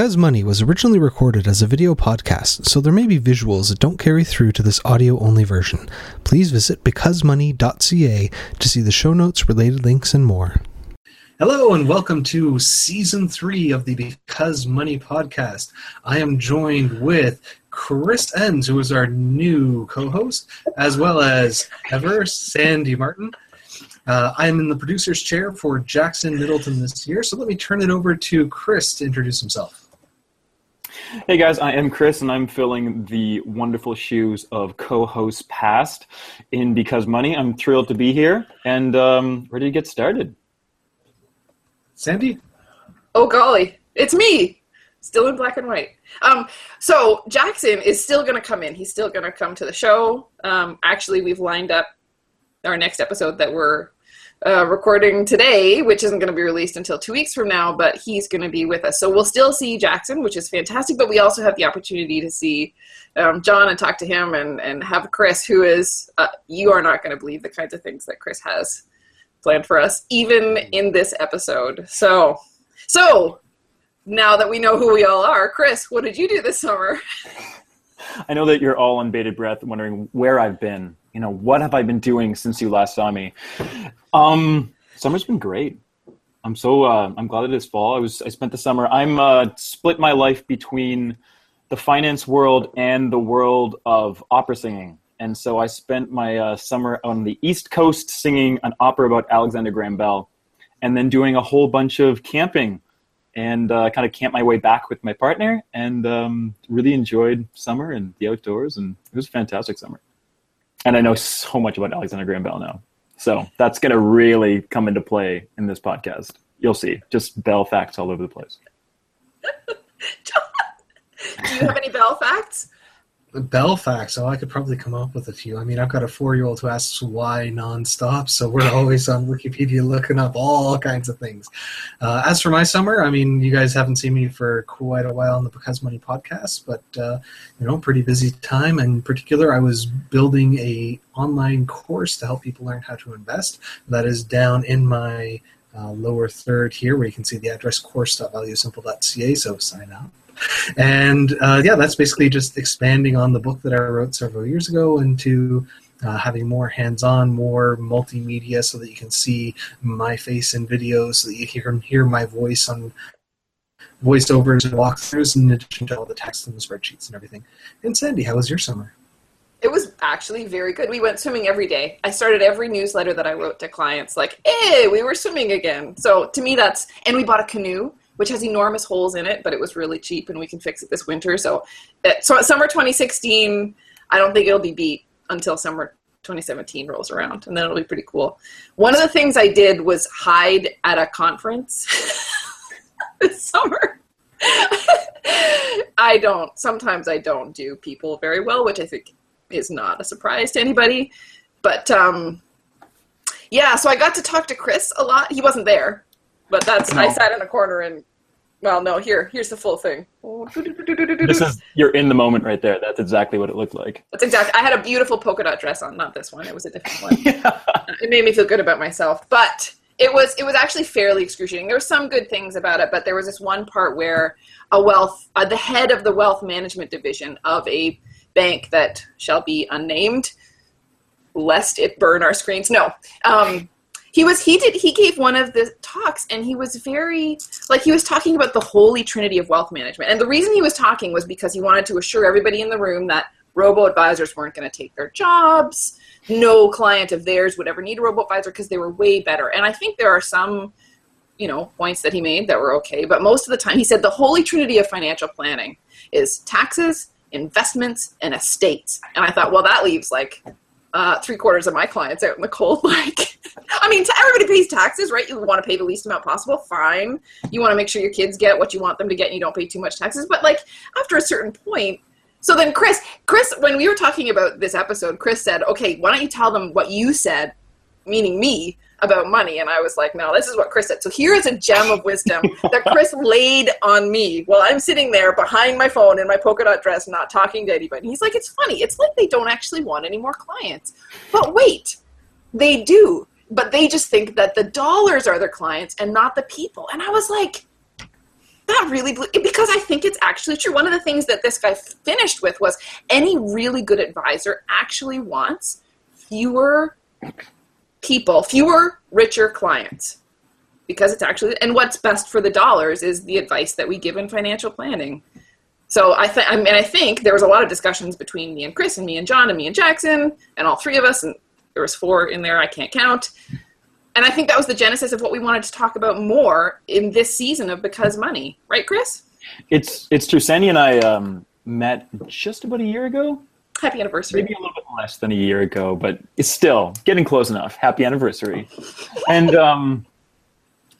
Because Money was originally recorded as a video podcast, so there may be visuals that don't carry through to this audio only version. Please visit becausemoney.ca to see the show notes, related links, and more. Hello, and welcome to season three of the Because Money podcast. I am joined with Chris Enns, who is our new co host, as well as ever Sandy Martin. Uh, I'm in the producer's chair for Jackson Middleton this year, so let me turn it over to Chris to introduce himself. Hey guys, I am Chris, and I'm filling the wonderful shoes of co-host past in Because Money. I'm thrilled to be here and um, ready to get started. Sandy? Oh golly, it's me, still in black and white. Um, so Jackson is still going to come in. He's still going to come to the show. Um, actually, we've lined up our next episode that we're uh, recording today, which isn't going to be released until two weeks from now, but he's going to be with us. So we'll still see Jackson, which is fantastic, but we also have the opportunity to see um, John and talk to him and, and have Chris, who is, uh, you are not going to believe the kinds of things that Chris has planned for us, even in this episode. So, so now that we know who we all are, Chris, what did you do this summer? I know that you're all on bated breath wondering where I've been. You know, what have I been doing since you last saw me? Um, summer's been great. I'm so uh, I'm glad it is fall. I was I spent the summer. I'm uh, split my life between the finance world and the world of opera singing, and so I spent my uh, summer on the East Coast singing an opera about Alexander Graham Bell, and then doing a whole bunch of camping, and uh, kind of camped my way back with my partner, and um, really enjoyed summer and the outdoors, and it was a fantastic summer. And I know so much about Alexander Graham Bell now. So that's going to really come into play in this podcast. You'll see. Just Bell facts all over the place. Do you have any Bell facts? Bell facts. Oh, I could probably come up with a few. I mean, I've got a four-year-old who asks why nonstop, so we're always on Wikipedia looking up all kinds of things. Uh, as for my summer, I mean, you guys haven't seen me for quite a while on the Because Money podcast, but uh, you know, pretty busy time. In particular, I was building a online course to help people learn how to invest. That is down in my uh, lower third here, where you can see the address course.valuesimple.ca. So sign up and uh, yeah, that's basically just expanding on the book that I wrote several years ago into uh, having more hands-on, more multimedia, so that you can see my face in videos, so that you can hear my voice on voiceovers and walkthroughs, in addition to all the text and the spreadsheets and everything. And Sandy, how was your summer? It was actually very good. We went swimming every day. I started every newsletter that I wrote to clients like, "Hey, we were swimming again." So to me, that's and we bought a canoe which has enormous holes in it, but it was really cheap and we can fix it this winter. So, uh, so summer 2016, I don't think it'll be beat until summer 2017 rolls around, and then it'll be pretty cool. One of the things I did was hide at a conference this summer. I don't. Sometimes I don't do people very well, which I think is not a surprise to anybody. But um, yeah, so I got to talk to Chris a lot. He wasn't there, but that's no. I sat in a corner and well, no, here, here's the full thing. This is you're in the moment right there. That's exactly what it looked like. That's exactly. I had a beautiful polka dot dress on, not this one. It was a different one. yeah. It made me feel good about myself, but it was it was actually fairly excruciating. There were some good things about it, but there was this one part where a wealth, uh, the head of the wealth management division of a bank that shall be unnamed, lest it burn our screens. No. Um, he was he did he gave one of the talks and he was very like he was talking about the holy trinity of wealth management. And the reason he was talking was because he wanted to assure everybody in the room that robo advisors weren't going to take their jobs. No client of theirs would ever need a robo advisor because they were way better. And i think there are some you know points that he made that were okay but most of the time he said the holy trinity of financial planning is taxes investments and estates. And i thought well that leaves like uh, three quarters of my clients out in the cold. Like, I mean, everybody pays taxes, right? You want to pay the least amount possible. Fine. You want to make sure your kids get what you want them to get, and you don't pay too much taxes. But like after a certain point, so then Chris, Chris, when we were talking about this episode, Chris said, "Okay, why don't you tell them what you said, meaning me, about money. And I was like, no, this is what Chris said. So here is a gem of wisdom that Chris laid on me while I'm sitting there behind my phone in my polka dot dress, not talking to anybody. He's like, it's funny. It's like they don't actually want any more clients. But wait, they do. But they just think that the dollars are their clients and not the people. And I was like, that really blew, because I think it's actually true. One of the things that this guy finished with was any really good advisor actually wants fewer people, fewer richer clients. Because it's actually, and what's best for the dollars is the advice that we give in financial planning. So I think, I mean, I think there was a lot of discussions between me and Chris and me and John and me and Jackson and all three of us, and there was four in there I can't count. And I think that was the genesis of what we wanted to talk about more in this season of Because Money, right, Chris? It's it's true. Sandy and I um, met just about a year ago. Happy anniversary. Maybe a little bit less than a year ago, but it's still getting close enough. Happy anniversary. and um,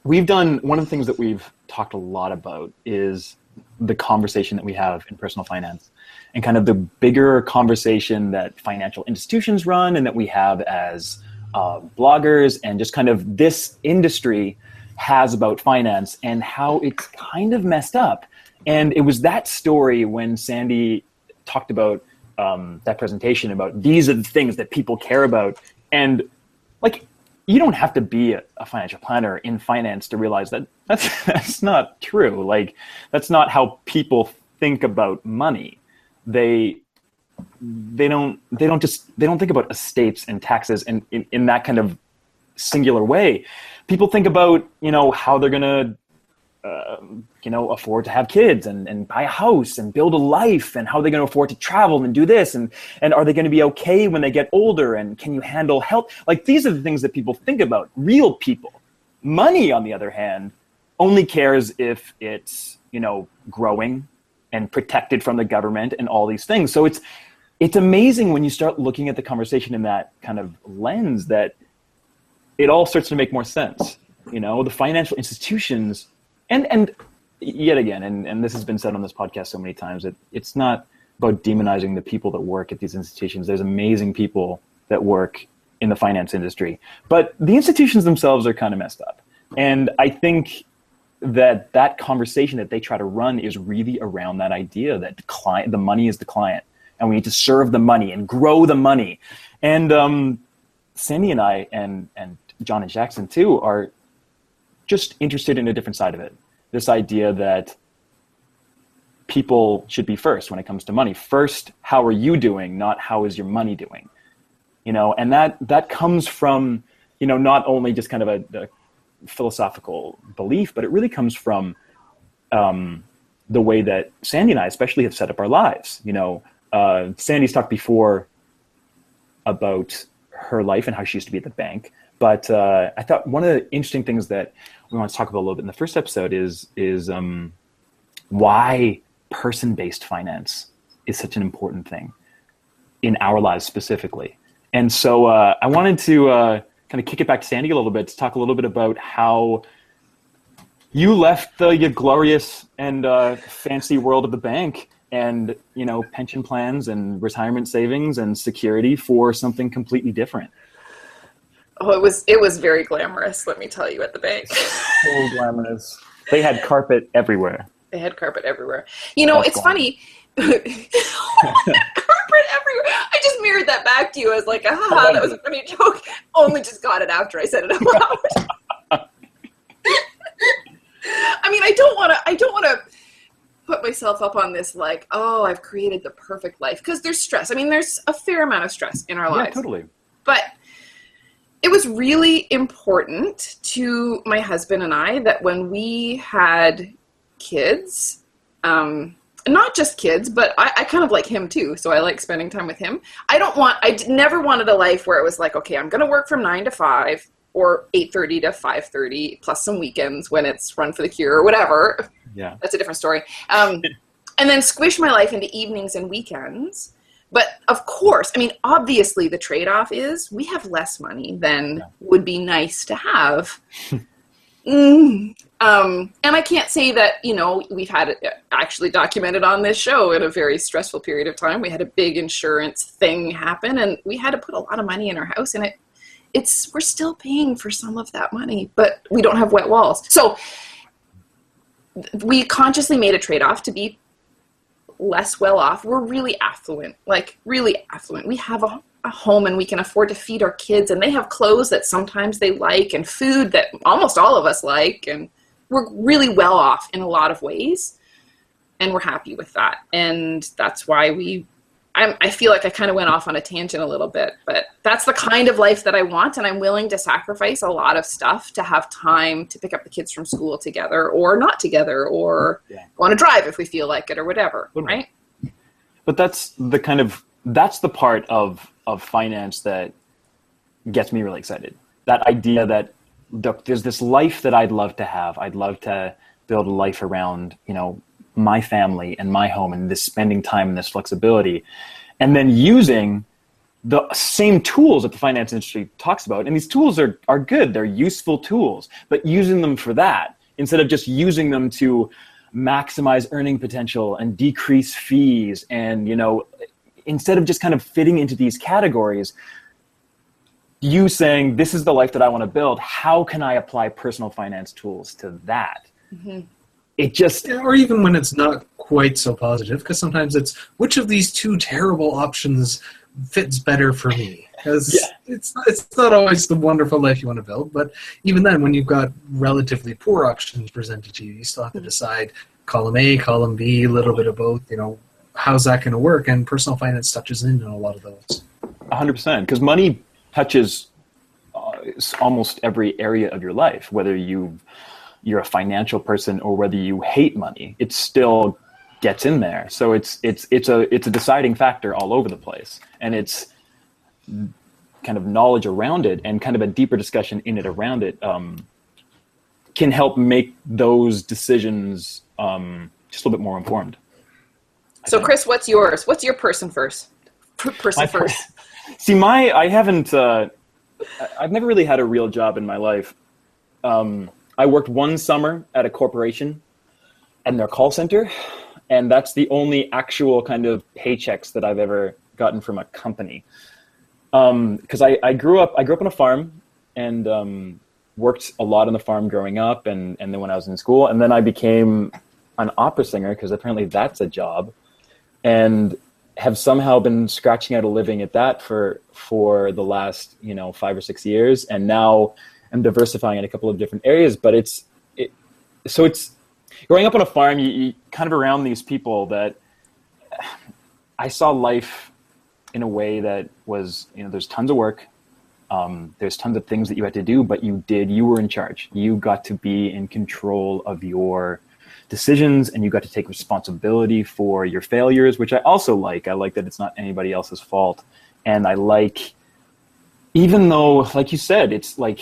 we've done one of the things that we've talked a lot about is the conversation that we have in personal finance and kind of the bigger conversation that financial institutions run and that we have as uh, bloggers and just kind of this industry has about finance and how it's kind of messed up. And it was that story when Sandy talked about um, that presentation about these are the things that people care about. And like, you don't have to be a, a financial planner in finance to realize that that's, that's not true. Like, that's not how people think about money. They they don't they don't just they don't think about estates and taxes and in, in that kind of singular way people think about you know how they're gonna uh, you know afford to have kids and, and buy a house and build a life and how are they're going to afford to travel and do this and and are they going to be okay when they get older and can you handle health? Like these are the things that people think about real people. Money on the other hand only cares if it's you know growing and protected from the government and all these things. So it's it's amazing when you start looking at the conversation in that kind of lens that it all starts to make more sense. You know, the financial institutions, and and yet again, and, and this has been said on this podcast so many times, that it's not about demonizing the people that work at these institutions. There's amazing people that work in the finance industry, but the institutions themselves are kind of messed up. And I think that that conversation that they try to run is really around that idea that the client, the money is the client and we need to serve the money and grow the money. And um, Sandy and I, and and John and Jackson too, are just interested in a different side of it. This idea that people should be first when it comes to money. First, how are you doing? Not how is your money doing? You know, and that that comes from you know not only just kind of a, a philosophical belief, but it really comes from um, the way that Sandy and I, especially, have set up our lives. You know, uh, Sandy's talked before about her life and how she used to be at the bank. But uh, I thought one of the interesting things that we want to talk about a little bit in the first episode is is um, why person-based finance is such an important thing in our lives specifically. And so uh, I wanted to uh, kind of kick it back to Sandy a little bit to talk a little bit about how you left the glorious and uh, fancy world of the bank and you know pension plans and retirement savings and security for something completely different oh it was it was very glamorous let me tell you at the bank. So glamorous. They had carpet everywhere. They had carpet everywhere. You know That's it's funny. Carpet everywhere. I just mirrored that back to you as like haha that was a funny joke. Only just got it after i said it out loud. I mean i don't want to i don't want to put myself up on this like, oh, I've created the perfect life because there's stress. I mean, there's a fair amount of stress in our yeah, lives. totally. But it was really important to my husband and I that when we had kids, um, not just kids, but I, I, kind of like him too. So I like spending time with him. I don't want, I never wanted a life where it was like, okay, I'm going to work from nine to five or 8.30 to 5.30 plus some weekends when it's run for the cure or whatever yeah that's a different story um, and then squish my life into evenings and weekends but of course i mean obviously the trade-off is we have less money than yeah. would be nice to have mm. um, and i can't say that you know we've had it actually documented on this show in a very stressful period of time we had a big insurance thing happen and we had to put a lot of money in our house and it it's we're still paying for some of that money but we don't have wet walls so we consciously made a trade-off to be less well off we're really affluent like really affluent we have a, a, home and we can afford to feed our kids and they have clothes that sometimes they like and food that almost all of us like and we're really well off in a lot of ways, and we're happy with that. And that's why we. I'm, I feel like I kind of went off on a tangent a little bit, but that's the kind of life that I want, and I'm willing to sacrifice a lot of stuff to have time to pick up the kids from school together, or not together, or yeah. go on a drive if we feel like it, or whatever, right? But that's the kind of that's the part of of finance that gets me really excited. That idea that look, there's this life that I'd love to have. I'd love to build a life around, you know, my family and my home and this spending time and this flexibility. And then using the same tools that the finance industry talks about. And these tools are, are good, they're useful tools, but using them for that instead of just using them to maximize earning potential and decrease fees and, you know, instead of just kind of fitting into these categories, you saying this is the life that i want to build how can i apply personal finance tools to that mm-hmm. It just yeah, or even when it's not quite so positive because sometimes it's which of these two terrible options fits better for me? Because yeah. it's it's not always the wonderful life you want to build but even then when you've got relatively poor options presented to you you still have to decide column a column b a little bit of both you know how's that going to work? And personal finance touches in on a lot of those. 100% because money touches uh, almost every area of your life, whether you you're a financial person or whether you hate money. It still gets in there. So it's it's it's a it's a deciding factor all over the place, and it's kind of knowledge around it and kind of a deeper discussion in it around it um, can help make those decisions um, just a little bit more informed. So, Chris, what's yours? What's your person first? person My first. See, my I haven't. Uh, I've never really had a real job in my life. Um, I worked one summer at a corporation and their call center, and that's the only actual kind of paychecks that I've ever gotten from a company. Because um, I, I grew up, I grew up on a farm, and um, worked a lot on the farm growing up, and and then when I was in school, and then I became an opera singer because apparently that's a job, and have somehow been scratching out a living at that for for the last you know five or six years, and now I'm diversifying in a couple of different areas. But it's it, so it's growing up on a farm. You, you kind of around these people that I saw life in a way that was you know there's tons of work. Um, there's tons of things that you had to do, but you did. You were in charge. You got to be in control of your decisions and you got to take responsibility for your failures, which I also like. I like that it's not anybody else's fault. And I like, even though, like you said, it's like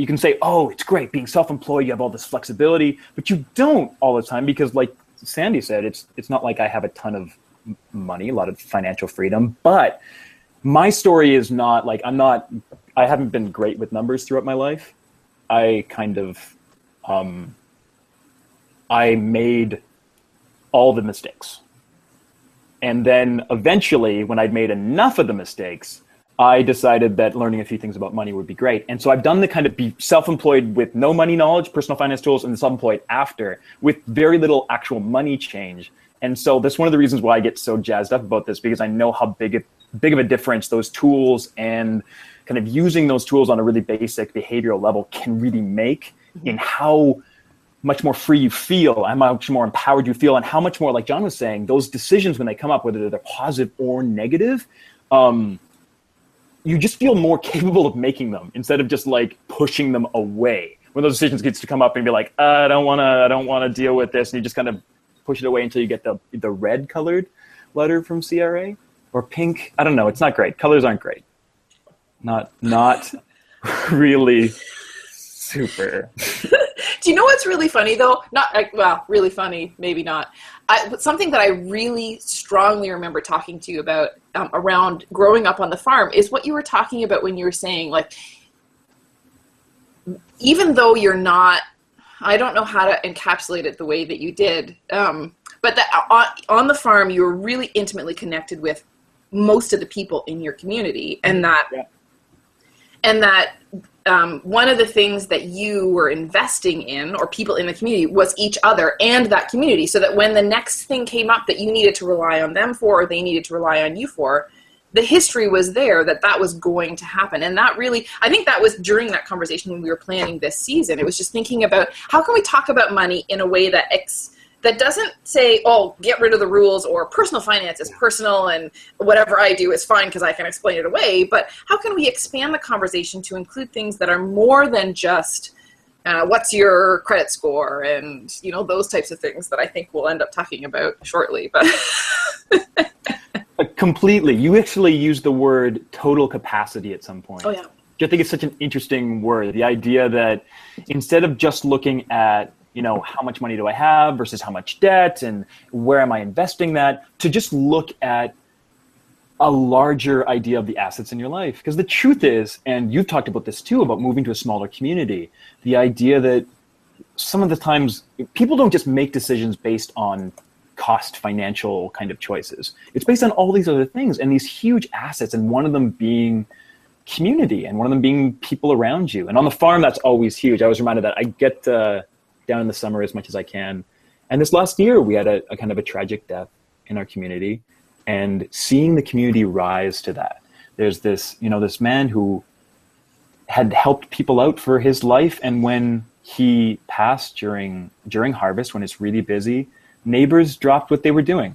you can say, oh, it's great being self employed, you have all this flexibility, but you don't all the time because, like Sandy said, it's, it's not like I have a ton of money, a lot of financial freedom, but my story is not like I'm not, I haven't been great with numbers throughout my life. I kind of, um, I made all the mistakes. And then eventually, when I'd made enough of the mistakes, I decided that learning a few things about money would be great. And so I've done the kind of be self-employed with no money knowledge, personal finance tools, and self-employed after with very little actual money change. And so that's one of the reasons why I get so jazzed up about this because I know how big a, big of a difference those tools and kind of using those tools on a really basic behavioral level can really make in how much more free you feel, how much more empowered you feel, and how much more, like John was saying, those decisions when they come up, whether they're positive or negative, um, you just feel more capable of making them instead of just like pushing them away. When those decisions gets to come up and be like, uh, I don't want to, I don't want to deal with this, and you just kind of push it away until you get the the red colored letter from CRA or pink. I don't know. It's not great. Colors aren't great. Not not really super. Do you know what's really funny though? Not like, well, really funny, maybe not. I, but something that I really strongly remember talking to you about um, around growing up on the farm is what you were talking about when you were saying like, even though you're not, I don't know how to encapsulate it the way that you did, um, but that on, on the farm you were really intimately connected with most of the people in your community, and that. Yeah and that um, one of the things that you were investing in or people in the community was each other and that community so that when the next thing came up that you needed to rely on them for or they needed to rely on you for the history was there that that was going to happen. And that really i think that was during that conversation when we were planning this season. It was just thinking about how can we talk about money in a way that ex- that doesn't say oh get rid of the rules or personal finance is personal and whatever i do is fine because i can explain it away but how can we expand the conversation to include things that are more than just uh, what's your credit score and you know those types of things that i think we'll end up talking about shortly but completely. You actually used the word total capacity at some point. Oh yeah. I think it's such an interesting word. The idea that instead of just looking at, you know, how much money do I have versus how much debt and where am I investing that, to just look at a larger idea of the assets in your life. Because the truth is, and you've talked about this too, about moving to a smaller community, the idea that some of the times people don't just make decisions based on cost financial kind of choices. It's based on all these other things and these huge assets, and one of them being community and one of them being people around you. And on the farm, that's always huge. I was reminded that I get uh, down in the summer as much as I can. And this last year, we had a, a kind of a tragic death in our community, and seeing the community rise to that. There's this, you know, this man who had helped people out for his life, and when he passed during during harvest, when it's really busy, neighbors dropped what they were doing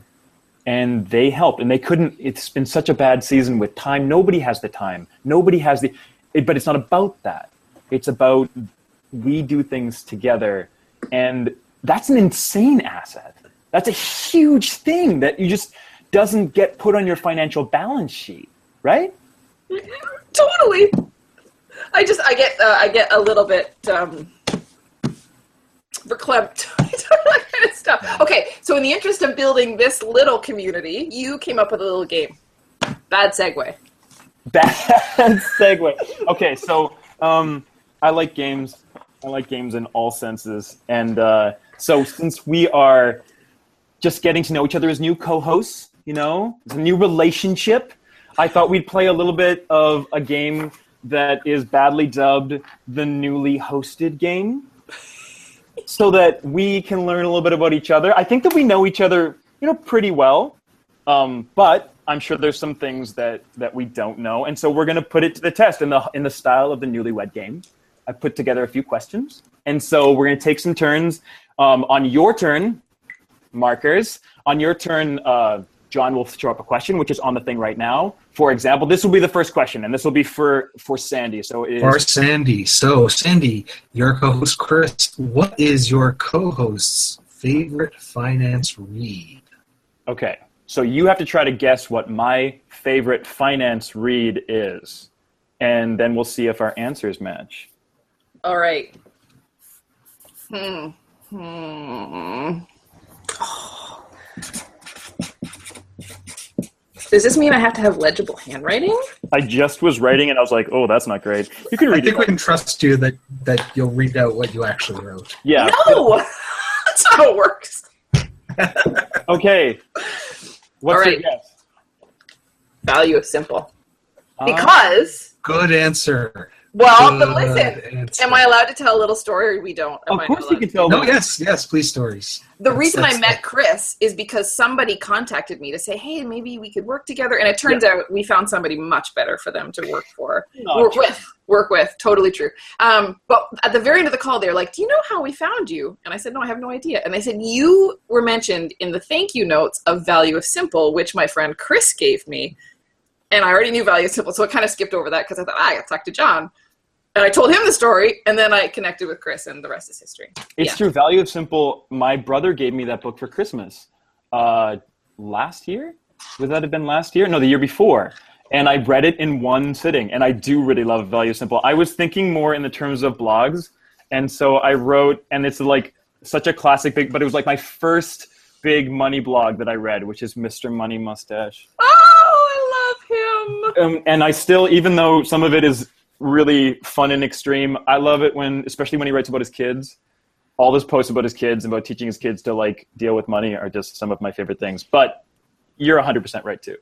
and they helped and they couldn't it's been such a bad season with time nobody has the time nobody has the it, but it's not about that it's about we do things together and that's an insane asset that's a huge thing that you just doesn't get put on your financial balance sheet right totally i just i get uh, i get a little bit um verklempt that kind of stuff. Okay, so in the interest of building this little community, you came up with a little game. Bad segue. Bad segue. Okay, so um, I like games. I like games in all senses, and uh, so since we are just getting to know each other as new co-hosts, you know, it's a new relationship. I thought we'd play a little bit of a game that is badly dubbed the newly hosted game so that we can learn a little bit about each other. I think that we know each other, you know, pretty well. Um, but I'm sure there's some things that that we don't know, and so we're going to put it to the test in the in the style of the Newlywed Game. I put together a few questions, and so we're going to take some turns. Um, on your turn, markers. On your turn, uh, John will throw up a question, which is on the thing right now. For example, this will be the first question, and this will be for for Sandy. So is for Sandy. So Sandy, your co-host Chris, what is your co-host's favorite finance read? Okay, so you have to try to guess what my favorite finance read is, and then we'll see if our answers match. All right. Hmm. Hmm. Does this mean I have to have legible handwriting? I just was writing and I was like, oh, that's not great. You can read I think we can trust you that, that you'll read out what you actually wrote. Yeah. No! that's not how it works. okay. What's All right. your guess? Value of simple. Uh, Because, Good answer. Well, but Good listen, am I allowed to tell a little story or we don't? Am of course not you can tell No, yes, yes, please stories. The That's- reason I that's met Chris is because somebody contacted me to say, "Hey, maybe we could work together." And it turns out we found somebody much better for them to work for, Not work true. with, work with. Totally true. Um, but at the very end of the call, they're like, "Do you know how we found you?" And I said, "No, I have no idea." And they said, "You were mentioned in the thank you notes of Value of Simple, which my friend Chris gave me." And I already knew Value of Simple, so I kind of skipped over that because I thought ah, I got to talk to John. And I told him the story, and then I connected with Chris, and the rest is history. It's Yeah. true. Value of Simple. My brother gave me that book for Christmas uh, last year. Would that have been last year? No, the year before. And I read it in one sitting. And I do really love Value of Simple. I was thinking more in the terms of blogs. And so I wrote, and it's like such a classic big, but it was like my first big money blog that I read, which is Mr. Money Mustache. Oh, I love him. um, and I still, even though some of it is really fun and extreme, I love it when, especially when he writes about his kids. All his posts about his kids and about teaching his kids to like deal with money are just some of my favorite things. But you're 100% right too.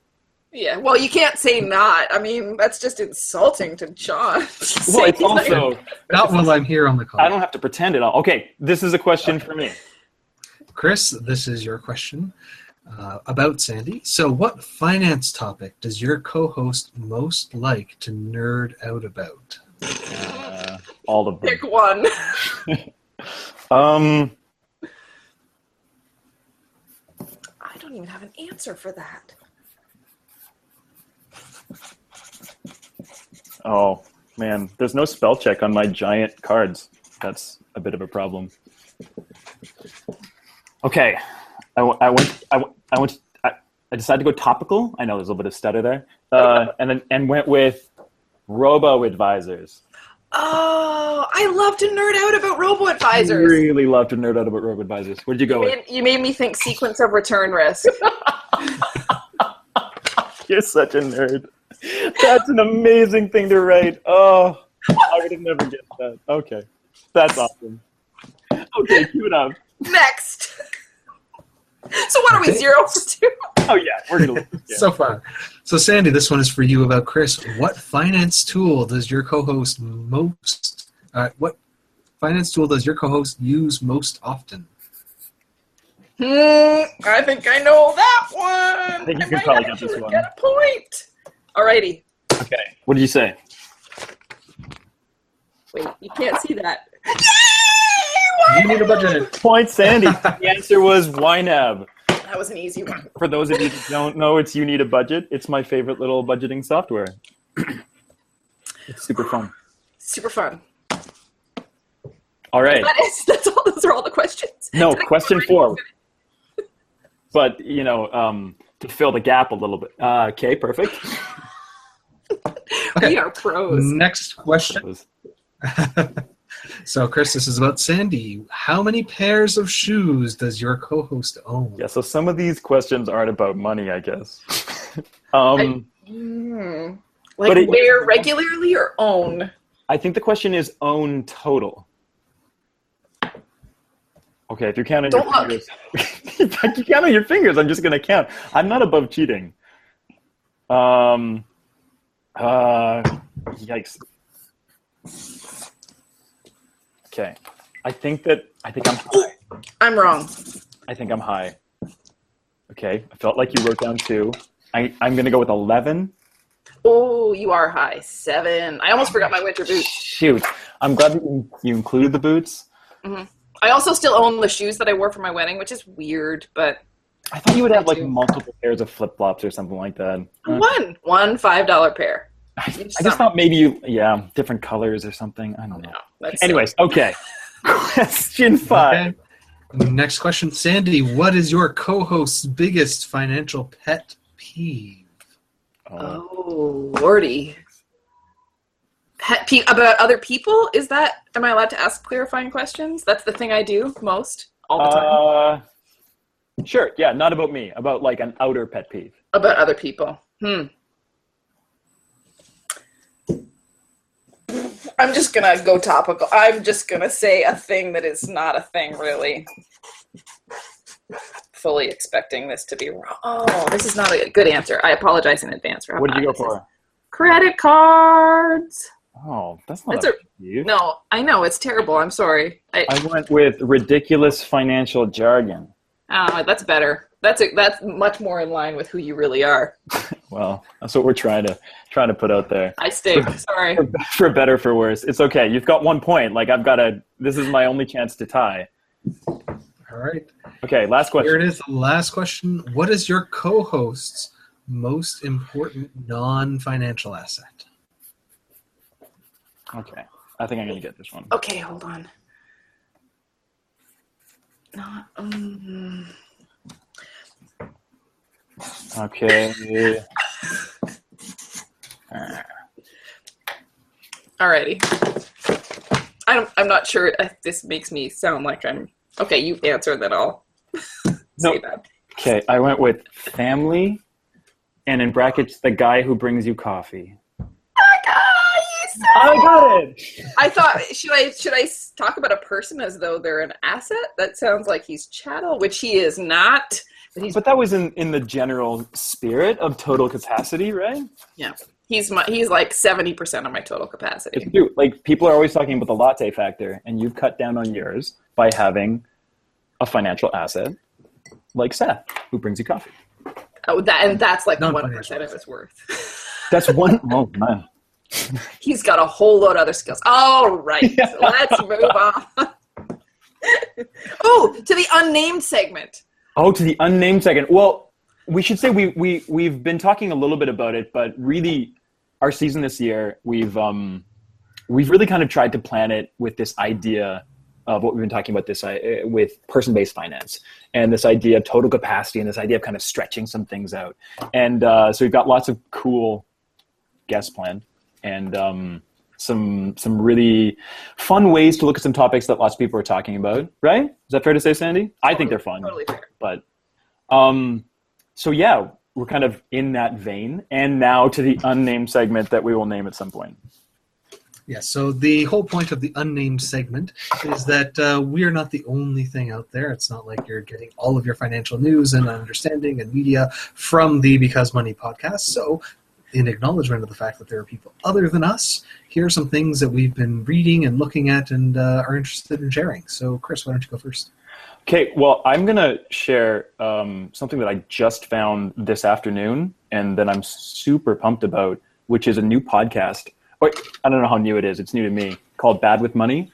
Yeah, well, you can't say not. I mean, that's just insulting to John. Well, it's he's not gonna- also Not while I'm here on the call. I don't have to pretend at all. Okay, this is a question for me. Chris, this is your question. Uh, about Sandy. So, what finance topic does your co-host most like to nerd out about? Uh, all of them. Pick one. Um, I don't even have an answer for that. oh man, there's no spell check on my giant cards. That's a bit of a problem. Okay, I, I went. I, went. I, I decided to go topical. I know there's a little bit of stutter there, uh, and then and went with robo advisors. Oh, I love to nerd out about robo I advisors. really love to nerd out about robo advisors. Where'd you go You with? made, you made me think sequence of return risk. You're such a nerd. That's an amazing thing to write. Oh, I would have never guessed that. Okay, that's awesome. Okay, cue it up. Next. So what are we zero for two? Oh yeah, we're gonna. Yeah. So far. So, Sandy, this one is for you about Chris. What finance tool does your co-host most? Uh, what finance tool does your co-host use most often? Hmm, I think I know that one. I think you can might probably get this one. Get a point. Alrighty. Okay. What did you say? Wait, you can't see that. You need a budget. Point, Sandy. the answer was YNAB. That was an easy one. For those of you that don't know, it's You Need a Budget. It's my favorite little budgeting software. it's super fun. Super fun. All right. That is. That's all. Those are all the questions. No, Did question four. But you know, um, to fill the gap a little bit. Uh, okay, perfect. We are pros. Next question. so, Chris, this is about Sandy. How many pairs of shoes does your co-host own? Yeah. So some of these questions aren't about money, I guess. um, Hmm. But Like it- wear regularly or own? I think the question is own total. Okay, if you're counting Don't your look. fingers, if you count on your fingers, I'm just gonna count. I'm not above cheating. Um, uh, yikes. Okay, I think that I think I'm high. I'm wrong. I think I'm high. Okay, I felt like you wrote down two. I, I'm gonna go with eleven. Oh, you are high. Seven. I almost forgot my winter boots. Shoot, I'm glad that you, you included the boots. Mm-hmm. I also still own the shoes that I wore for my wedding, which is weird, but I thought you would have I like do. multiple pairs of flip flops or something like that. One. One five dollar pair. I, I just summer. thought maybe you, yeah, different colors or something. I don't know. No, that's Anyways, okay. Question five. Okay. Next question, Sandy. What is your co-host's biggest financial pet peeve? Oh, Oh, lordy. Pet peeve about other people? Is that? Am I allowed to ask clarifying questions? That's the thing I do most all the time uh, sure. Yeah, not about me. About like an outer pet peeve. about other people. Hmm. I'm just gonna go topical. I'm just gonna say a thing that is not a thing, really. Fully expecting this to be wrong. Oh, this is not a good answer. I apologize in advance for how What did you go for? Credit cards. Oh, that's not That's a a- No, I know it's terrible. I'm sorry. I, I went with ridiculous financial jargon. oh, that's better. That's a, that's much more in line with who you really are. Well, that's what we're trying to trying to put out there. I stink. Sorry. For, for better for worse. It's okay. You've got one point. Like I've got a. This is my only chance to tie. All right. Okay, last question. Here it is. The last question. What is your co-host's most important non-financial asset? Okay, I think I'm gonna get this one. Okay, hold on. Not. Um, Okay. alrighty. I don't, I'm not sure if this makes me sound like I'm. Okay, you answer, then I'll No. Okay, I went with family, and in brackets, the guy who brings you coffee. I got it. I thought should I should I talk about a person as though they're an asset? That sounds like he's chattel, which he is not. But he's But that was in, in the general spirit of total capacity, right? Yeah. He's my, he's like seventy percent of my total capacity. It's true. Like people are always talking about the latte factor, and you've cut down on yours by having a financial asset like Seth. who brings you coffee. Oh, that and that's like Non one financial. percent of his worth. That's one. Oh man. He's got a whole lot of other skills. All right, Yeah. let's move on. oh, to the unnamed segment. Oh, to the unnamed second. Well, we should say we we we've been talking a little bit about it, but really, our season this year, we've um, we've really kind of tried to plan it with this idea of what we've been talking about this uh, with person-based finance and this idea of total capacity and this idea of kind of stretching some things out. And uh, so we've got lots of cool guests planned and um, some some really fun ways to look at some topics that lots of people are talking about. Right? Is that fair to say, Sandy? I think they're fun Totally fair. but um so yeah we're kind of in that vein and now to the unnamed segment that we will name at some point Yes, so the whole point of the unnamed segment is that uh, we are not the only thing out there. It's not like you're getting all of your financial news and understanding and media from the Because Money podcast. So, in acknowledgement of the fact that there are people other than us, here are some things that we've been reading and looking at and uh, are interested in sharing. So, Chris, why don't you go first? okay well i'm going to share um, something that i just found this afternoon and that i'm super pumped about which is a new podcast or i don't know how new it is it's new to me called bad with money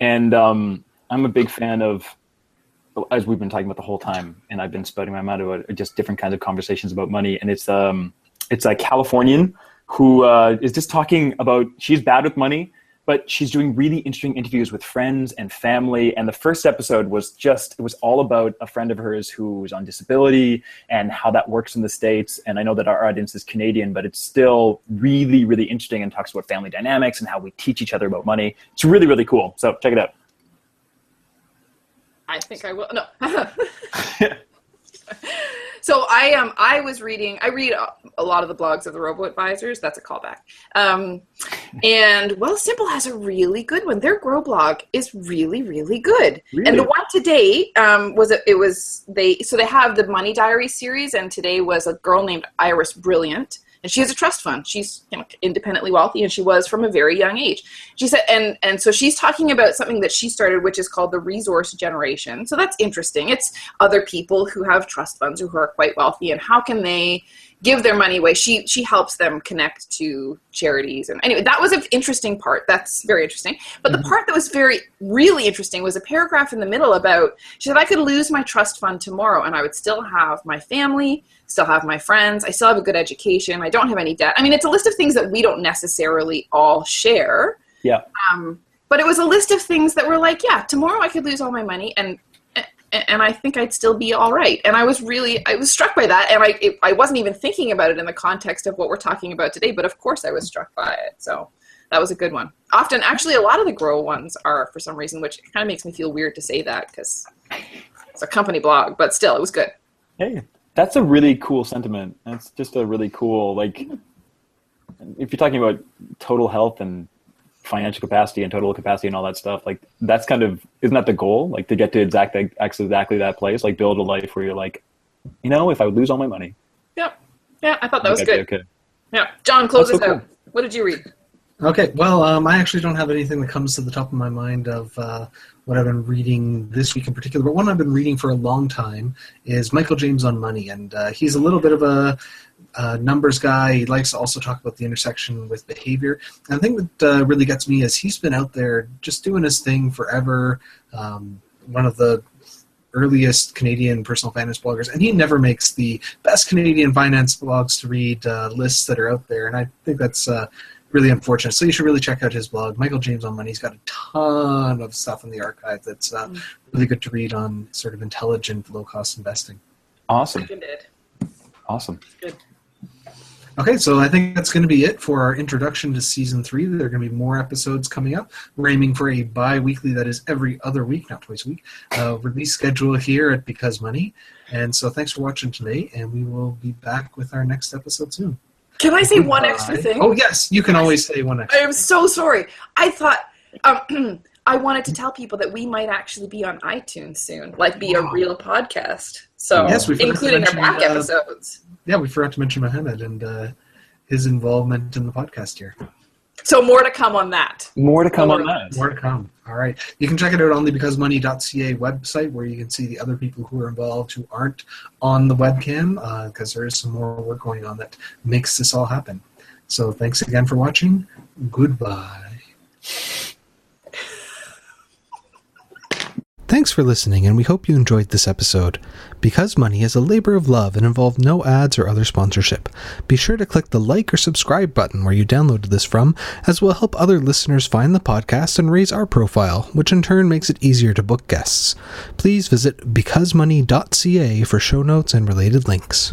and um, i'm a big fan of as we've been talking about the whole time, and I've been spouting my mouth about just different kinds of conversations about money. And it's um, it's a Californian who uh, is just talking about she's bad with money, but she's doing really interesting interviews with friends and family. And the first episode was just it was all about a friend of hers who was on disability and how that works in the states. And I know that our audience is Canadian, but it's still really really interesting and talks about family dynamics and how we teach each other about money. It's really really cool. So check it out. I think I will. No. so I um I was reading. I read a, a lot of the blogs of the Robo Advisors. That's a callback. Um, and Wealthsimple has a really good one. Their Grow blog is really really good. And the one today um, was a, it was they so they have the Money Diary series, and today was a girl named Iris Brilliant, and she has a trust fund. She's you know, independently wealthy, and she was from a very young age. She said, and and so she's talking about something that she started, which is called the resource generation. So that's interesting. It's other people who have trust funds or who are quite wealthy, and how can they give their money away? She she helps them connect to charities, and anyway, that was an interesting part. That's very interesting. But the part that was very really interesting was a paragraph in the middle about she said I could lose my trust fund tomorrow, and I would still have my family, still have my friends, I still have a good education, I don't have any debt. I mean, it's a list of things that we don't necessarily all share. Yeah. Um, but it was a list of things that were like, yeah, tomorrow I could lose all my money, and and I think I'd still be all right. And I was really, I was struck by that, and I, it, I wasn't even thinking about it in the context of what we're talking about today. But of course, I was struck by it. So that was a good one. Often, actually, a lot of the grow ones are for some reason, which kind of makes me feel weird to say that because it's a company blog. But still, it was good. Hey, that's a really cool sentiment. That's just a really cool like. If you're talking about total health and financial capacity and total capacity and all that stuff, like that's kind of isn't that the goal? Like to get to exactly exactly that place, like build a life where you're like, you know, if I would lose all my money, yeah Yeah, I thought that was I'd good. Okay. Yeah, John, close That's us so out. What did you read? Okay, well, um, I actually don't have anything that comes to the top of my mind of uh, what I've been reading this week in particular, but one I've been reading for a long time is Michael James on Money, and uh, he's a little bit of a, a numbers guy. He likes to also talk about the intersection with behavior. And the thing that uh, really gets me is he's been out there just doing his thing forever. Um, one of the earliest Canadian personal finance bloggers, and he never makes the best Canadian finance blogs to read uh, lists that are out there, and I think that's uh, really unfortunate. So you should really check out his blog, Michael James on Money. He's got a ton of stuff in the archive that's uh, Mm. really good to read on sort of intelligent, low cost investing. Awesome. Awesome. Good. Okay, so I think that's going to be it for our introduction to season three. There are going to be more episodes coming up. We're aiming for a bi weekly, that is every other week, not twice a week, uh, release schedule here at Because Money. And so thanks for watching today, and we will be back with our next episode soon. Can I say one extra thing? Oh, yes, you can always say one extra I am so sorry. I thought um, I wanted to tell people that we might actually be on iTunes soon, like be a real podcast. So, Yes, we forgot to including our back uh, episodes. Yeah, we forgot to mention Mohammed and uh, his involvement in the podcast here. So more to come on that. More to come More on that. More to come. All right. You can check it out on the becausemoney.ca website where you can see the other people who are involved who aren't on the webcam because there is some more work going on that makes this all happen. So thanks again for watching. Goodbye. Thanks for listening, and we hope you enjoyed this episode. Because Money is a labor of love and involved no ads or other sponsorship, be sure to click the like or subscribe button where you downloaded this from, as will help other listeners find the podcast and raise our profile, which in turn makes it easier to book guests. Please visit becausemoney.ca for show notes and related links.